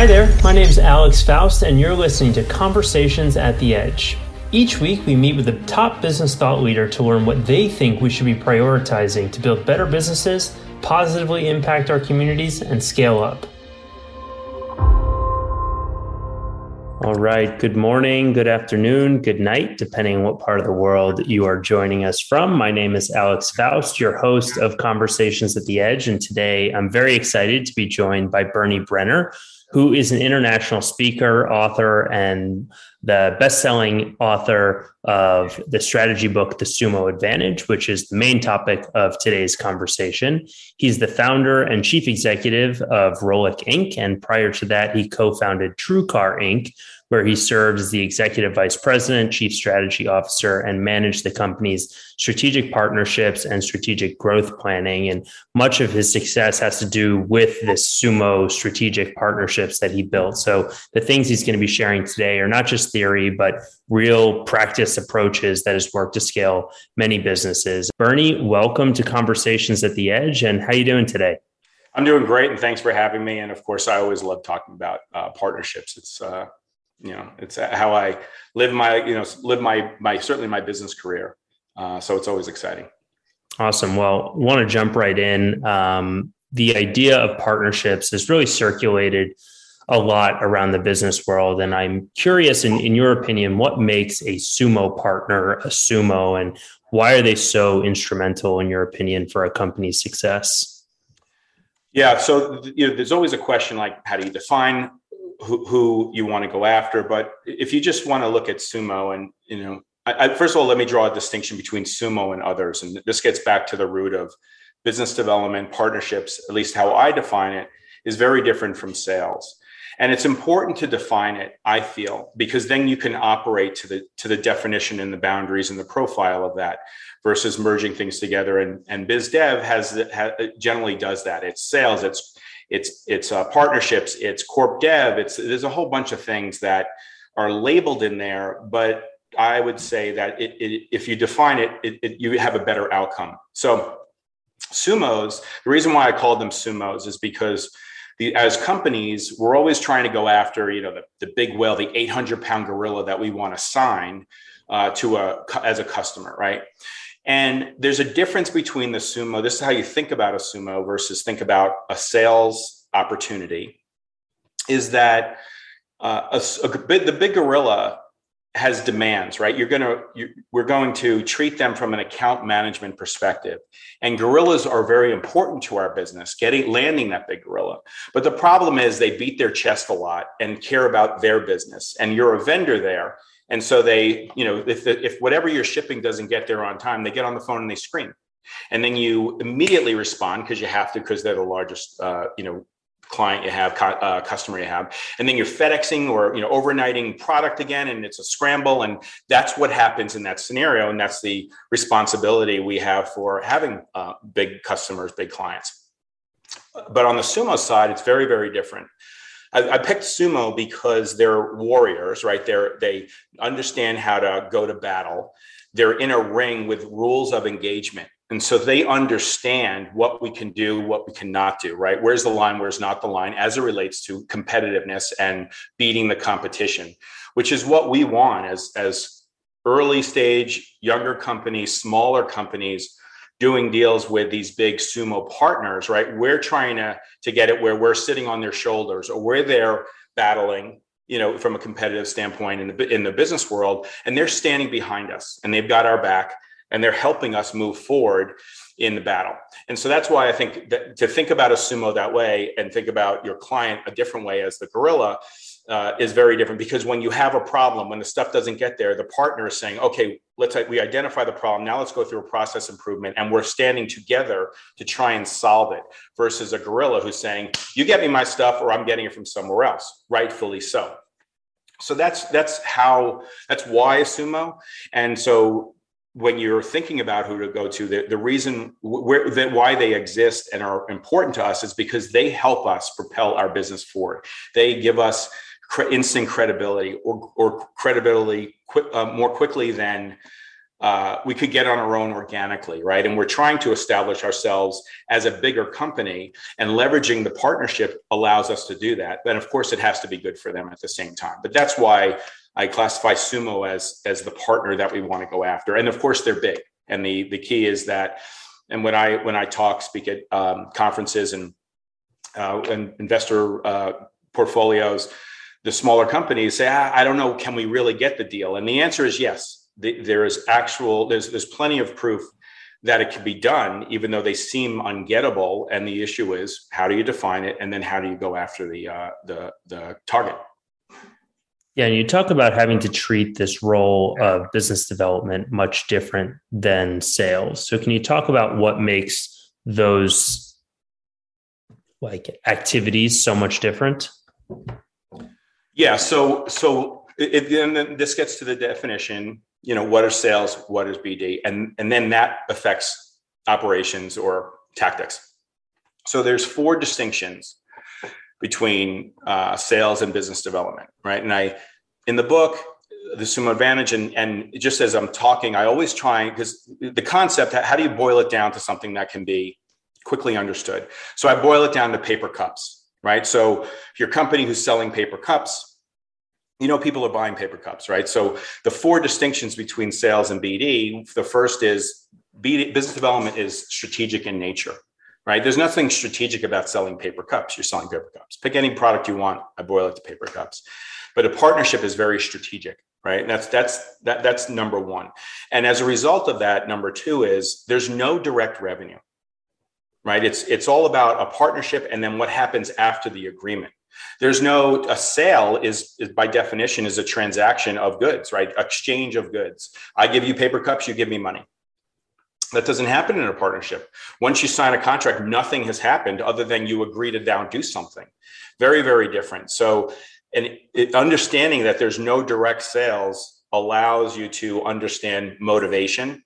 Hi there, my name is Alex Faust, and you're listening to Conversations at the Edge. Each week, we meet with a top business thought leader to learn what they think we should be prioritizing to build better businesses, positively impact our communities, and scale up. All right. Good morning, good afternoon, good night, depending on what part of the world you are joining us from. My name is Alex Faust, your host of Conversations at the Edge. And today I'm very excited to be joined by Bernie Brenner, who is an international speaker, author, and the best selling author of the strategy book, The Sumo Advantage, which is the main topic of today's conversation. He's the founder and chief executive of Rolex Inc. And prior to that, he co founded TrueCar Inc., where he served as the executive vice president, chief strategy officer, and managed the company's strategic partnerships and strategic growth planning. And much of his success has to do with this sumo strategic partnerships that he built. So the things he's going to be sharing today are not just theory, but real practice approaches that has worked to scale many businesses. Bernie, welcome to Conversations at the Edge. And how are you doing today? I'm doing great, and thanks for having me. And of course, I always love talking about uh, partnerships. It's uh, you know it's how i live my you know live my my certainly my business career uh, so it's always exciting awesome well want to jump right in um, the idea of partnerships has really circulated a lot around the business world and i'm curious in, in your opinion what makes a sumo partner a sumo and why are they so instrumental in your opinion for a company's success yeah so you know there's always a question like how do you define who, who you want to go after. But if you just want to look at sumo and, you know, I, I, first of all, let me draw a distinction between sumo and others. And this gets back to the root of business development, partnerships, at least how I define it, is very different from sales. And it's important to define it, I feel, because then you can operate to the to the definition and the boundaries and the profile of that versus merging things together. And, and biz dev has, generally does that. It's sales, it's it's it's uh, partnerships, it's corp dev, it's there's a whole bunch of things that are labeled in there, but I would say that it, it, if you define it, it, you have a better outcome. So sumos, the reason why I called them sumos is because the, as companies, we're always trying to go after, you know, the, the big whale, the 800 pound gorilla that we want to sign uh, to a as a customer, right? And there's a difference between the sumo. This is how you think about a sumo versus think about a sales opportunity. Is that uh, a, a the big gorilla has demands, right? You're going to, you, we're going to treat them from an account management perspective. And gorillas are very important to our business, getting, landing that big gorilla. But the problem is they beat their chest a lot and care about their business. And you're a vendor there. And so they, you know, if, if whatever you're shipping doesn't get there on time, they get on the phone and they scream. And then you immediately respond because you have to, because they're the largest, uh, you know, client you have, uh, customer you have, and then you're FedExing or you know overnighting product again, and it's a scramble, and that's what happens in that scenario, and that's the responsibility we have for having uh, big customers, big clients. But on the Sumo side, it's very, very different. I, I, picked sumo because they're warriors, right? They're they understand how to go to battle. They're in a ring with rules of engagement. And so they understand what we can do, what we cannot do, right? Where's the line, where's not the line as it relates to competitiveness and beating the competition, which is what we want as, as early stage, younger companies, smaller companies doing deals with these big sumo partners, right? We're trying to, to get it where we're sitting on their shoulders or we're there battling, you know, from a competitive standpoint in the, in the business world, and they're standing behind us and they've got our back and they're helping us move forward in the battle. And so that's why I think that to think about a sumo that way and think about your client a different way as the gorilla uh, is very different because when you have a problem, when the stuff doesn't get there, the partner is saying, okay, let's we identify the problem. Now let's go through a process improvement and we're standing together to try and solve it versus a gorilla who's saying, you get me my stuff or I'm getting it from somewhere else, rightfully so. So that's that's how that's why sumo. And so when you're thinking about who to go to, the, the reason where that why they exist and are important to us is because they help us propel our business forward. They give us instant credibility or, or credibility uh, more quickly than uh, we could get on our own organically, right? And we're trying to establish ourselves as a bigger company, and leveraging the partnership allows us to do that. But of course, it has to be good for them at the same time. But that's why I classify Sumo as as the partner that we want to go after. And of course, they're big. And the the key is that, and when I when I talk, speak at um, conferences and uh, and investor uh, portfolios, the smaller companies say, ah, I don't know, can we really get the deal? And the answer is yes there is actual there's there's plenty of proof that it can be done even though they seem ungettable and the issue is how do you define it and then how do you go after the uh, the the target yeah and you talk about having to treat this role of business development much different than sales. So can you talk about what makes those like activities so much different? Yeah so so it, and then this gets to the definition you know what are sales what is bd and and then that affects operations or tactics. So there's four distinctions between uh, sales and business development right? And i in the book the sumo advantage and and just as i'm talking i always try because the concept how do you boil it down to something that can be quickly understood? So i boil it down to paper cups right? So if your company who's selling paper cups you know people are buying paper cups right? So the four distinctions between sales and bd the first is BD, business development is strategic in nature right? There's nothing strategic about selling paper cups. You're selling paper cups. Pick any product you want. I boil it to paper cups but a partnership is very strategic right and that's that's that, that's number one and as a result of that number two is there's no direct revenue right it's it's all about a partnership and then what happens after the agreement there's no a sale is, is, by definition is a transaction of goods, right? Exchange of goods. I give you paper cups, you give me money. That doesn't happen in a partnership. Once you sign a contract, nothing has happened other than you agree to down do something. Very, very different. So, and it, understanding that there's no direct sales allows you to understand motivation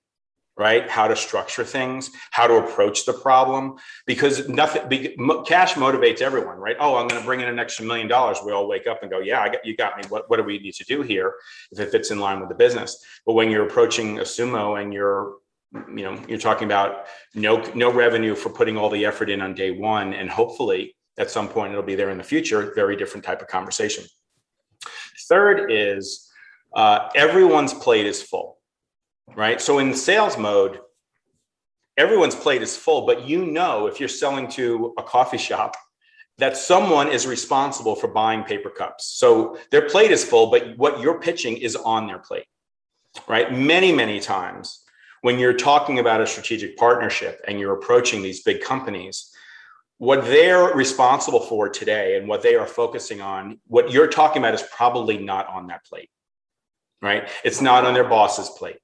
right? How to structure things, how to approach the problem, because nothing, be, cash motivates everyone, right? Oh, I'm going to bring in an extra million dollars. We all wake up and go, yeah, I got, you got me. What, what do we need to do here if it fits in line with the business? But when you're approaching a sumo and you're, you know, you're talking about no, no revenue for putting all the effort in on day one, and hopefully at some point it'll be there in the future, very different type of conversation. Third is uh, everyone's plate is full right? So in sales mode, everyone's plate is full, but you know if you're selling to a coffee shop that someone is responsible for buying paper cups. So their plate is full, but what you're pitching is on their plate, right? Many, many times when you're talking about a strategic partnership and you're approaching these big companies, what they're responsible for today and what they are focusing on, what you're talking about is probably not on that plate, right? It's not on their boss's plate.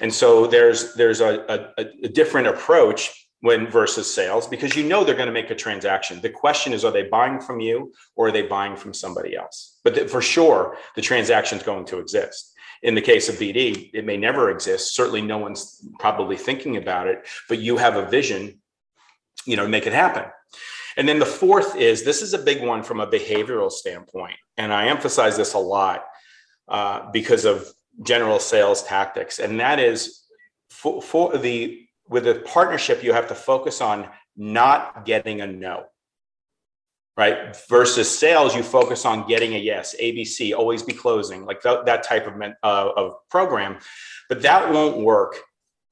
And so there's there's a, a, a different approach when versus sales because you know they're going to make a transaction. The question is, are they buying from you or are they buying from somebody else? But for sure, the transaction is going to exist. In the case of BD, it may never exist. Certainly, no one's probably thinking about it, but you have a vision, you know, make it happen. And then the fourth is this is a big one from a behavioral standpoint, and I emphasize this a lot uh, because of general sales tactics. And that is for, for the with a partnership, you have to focus on not getting a no. Right. Versus sales, you focus on getting a yes, ABC, always be closing, like th- that type of, uh, of program. But that won't work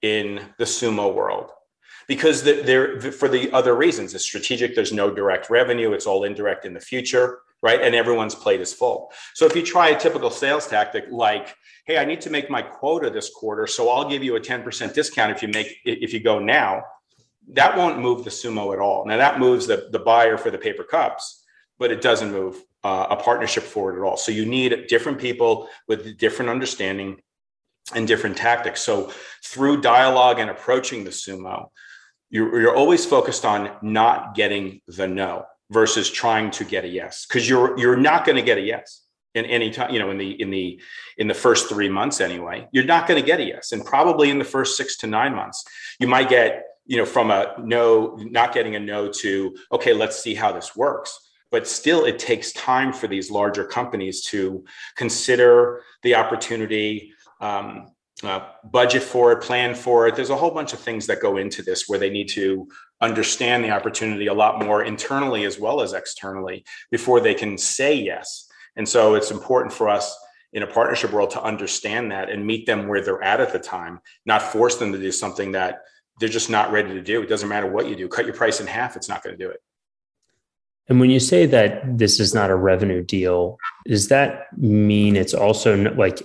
in the sumo world because the, there for the other reasons it's strategic there's no direct revenue it's all indirect in the future right and everyone's plate is full so if you try a typical sales tactic like hey, I need to make my quota this quarter, so I'll give you a 10% discount if you make if you go now. That won't move the sumo at all. Now that moves the, the buyer for the paper cups, but it doesn't move uh, a partnership forward at all. So you need different people with different understanding and different tactics. So through dialogue and approaching the sumo, you're, you're always focused on not getting the no versus trying to get a yes because you're you're not going to get a yes in any time you know in the in the in the first three months anyway. You're not going to get a yes and probably in the first six to nine months you might get you know from a no not getting a no to okay let's see how this works. But still it takes time for these larger companies to consider the opportunity um, uh, budget for it, plan for it. There's a whole bunch of things that go into this where they need to understand the opportunity a lot more internally as well as externally before they can say yes. And so it's important for us in a partnership world to understand that and meet them where they're at at the time, not force them to do something that they're just not ready to do. It doesn't matter what you do, cut your price in half, it's not going to do it. And when you say that this is not a revenue deal, does that mean it's also like,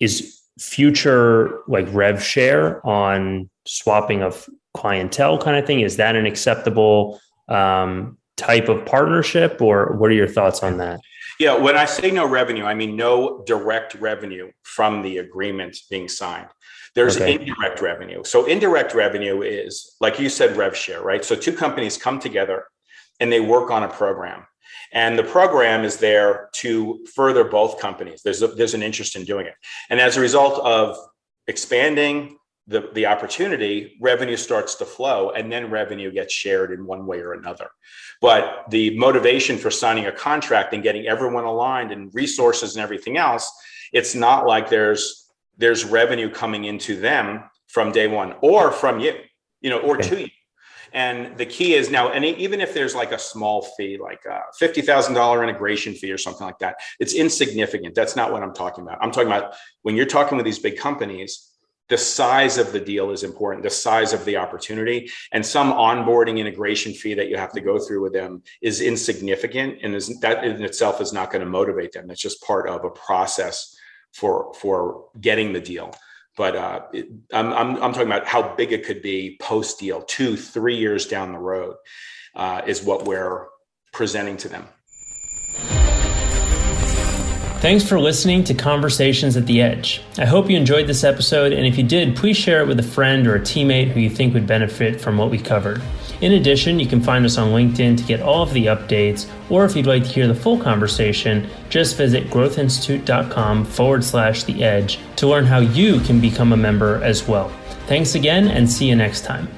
is future like rev share on swapping of clientele kind of thing? Is that an acceptable um, type of partnership, or what are your thoughts on that? Yeah, when I say no revenue, I mean no direct revenue from the agreement being signed. There's okay. indirect revenue. So indirect revenue is like you said, rev share, right? So two companies come together and they work on a program. And the program is there to further both companies. There's a, there's an interest in doing it. And as a result of expanding the, the opportunity, revenue starts to flow and then revenue gets shared in one way or another. But the motivation for signing a contract and getting everyone aligned and resources and everything else, it's not like there's there's revenue coming into them from day one or from you, you know, or to you. And the key is now, and even if there's like a small fee, like a $50,000 integration fee or something like that, it's insignificant. That's not what I'm talking about. I'm talking about when you're talking with these big companies, the size of the deal is important, the size of the opportunity. And some onboarding integration fee that you have to go through with them is insignificant. And is, that in itself is not going to motivate them. It's just part of a process for, for getting the deal but uh, it, I'm, I'm, I'm, talking about how big it could be post deal, two, three years down the road, uh, is what we're presenting to them. Thanks for listening to Conversations at the Edge. I hope you enjoyed this episode, and if you did, please share it with a friend or a teammate who you think would benefit from what we covered. In addition, you can find us on LinkedIn to get all of the updates, or if you'd like to hear the full conversation, just visit growthinstitute.com forward slash the edge to learn how you can become a member as well. Thanks again, and see you next time.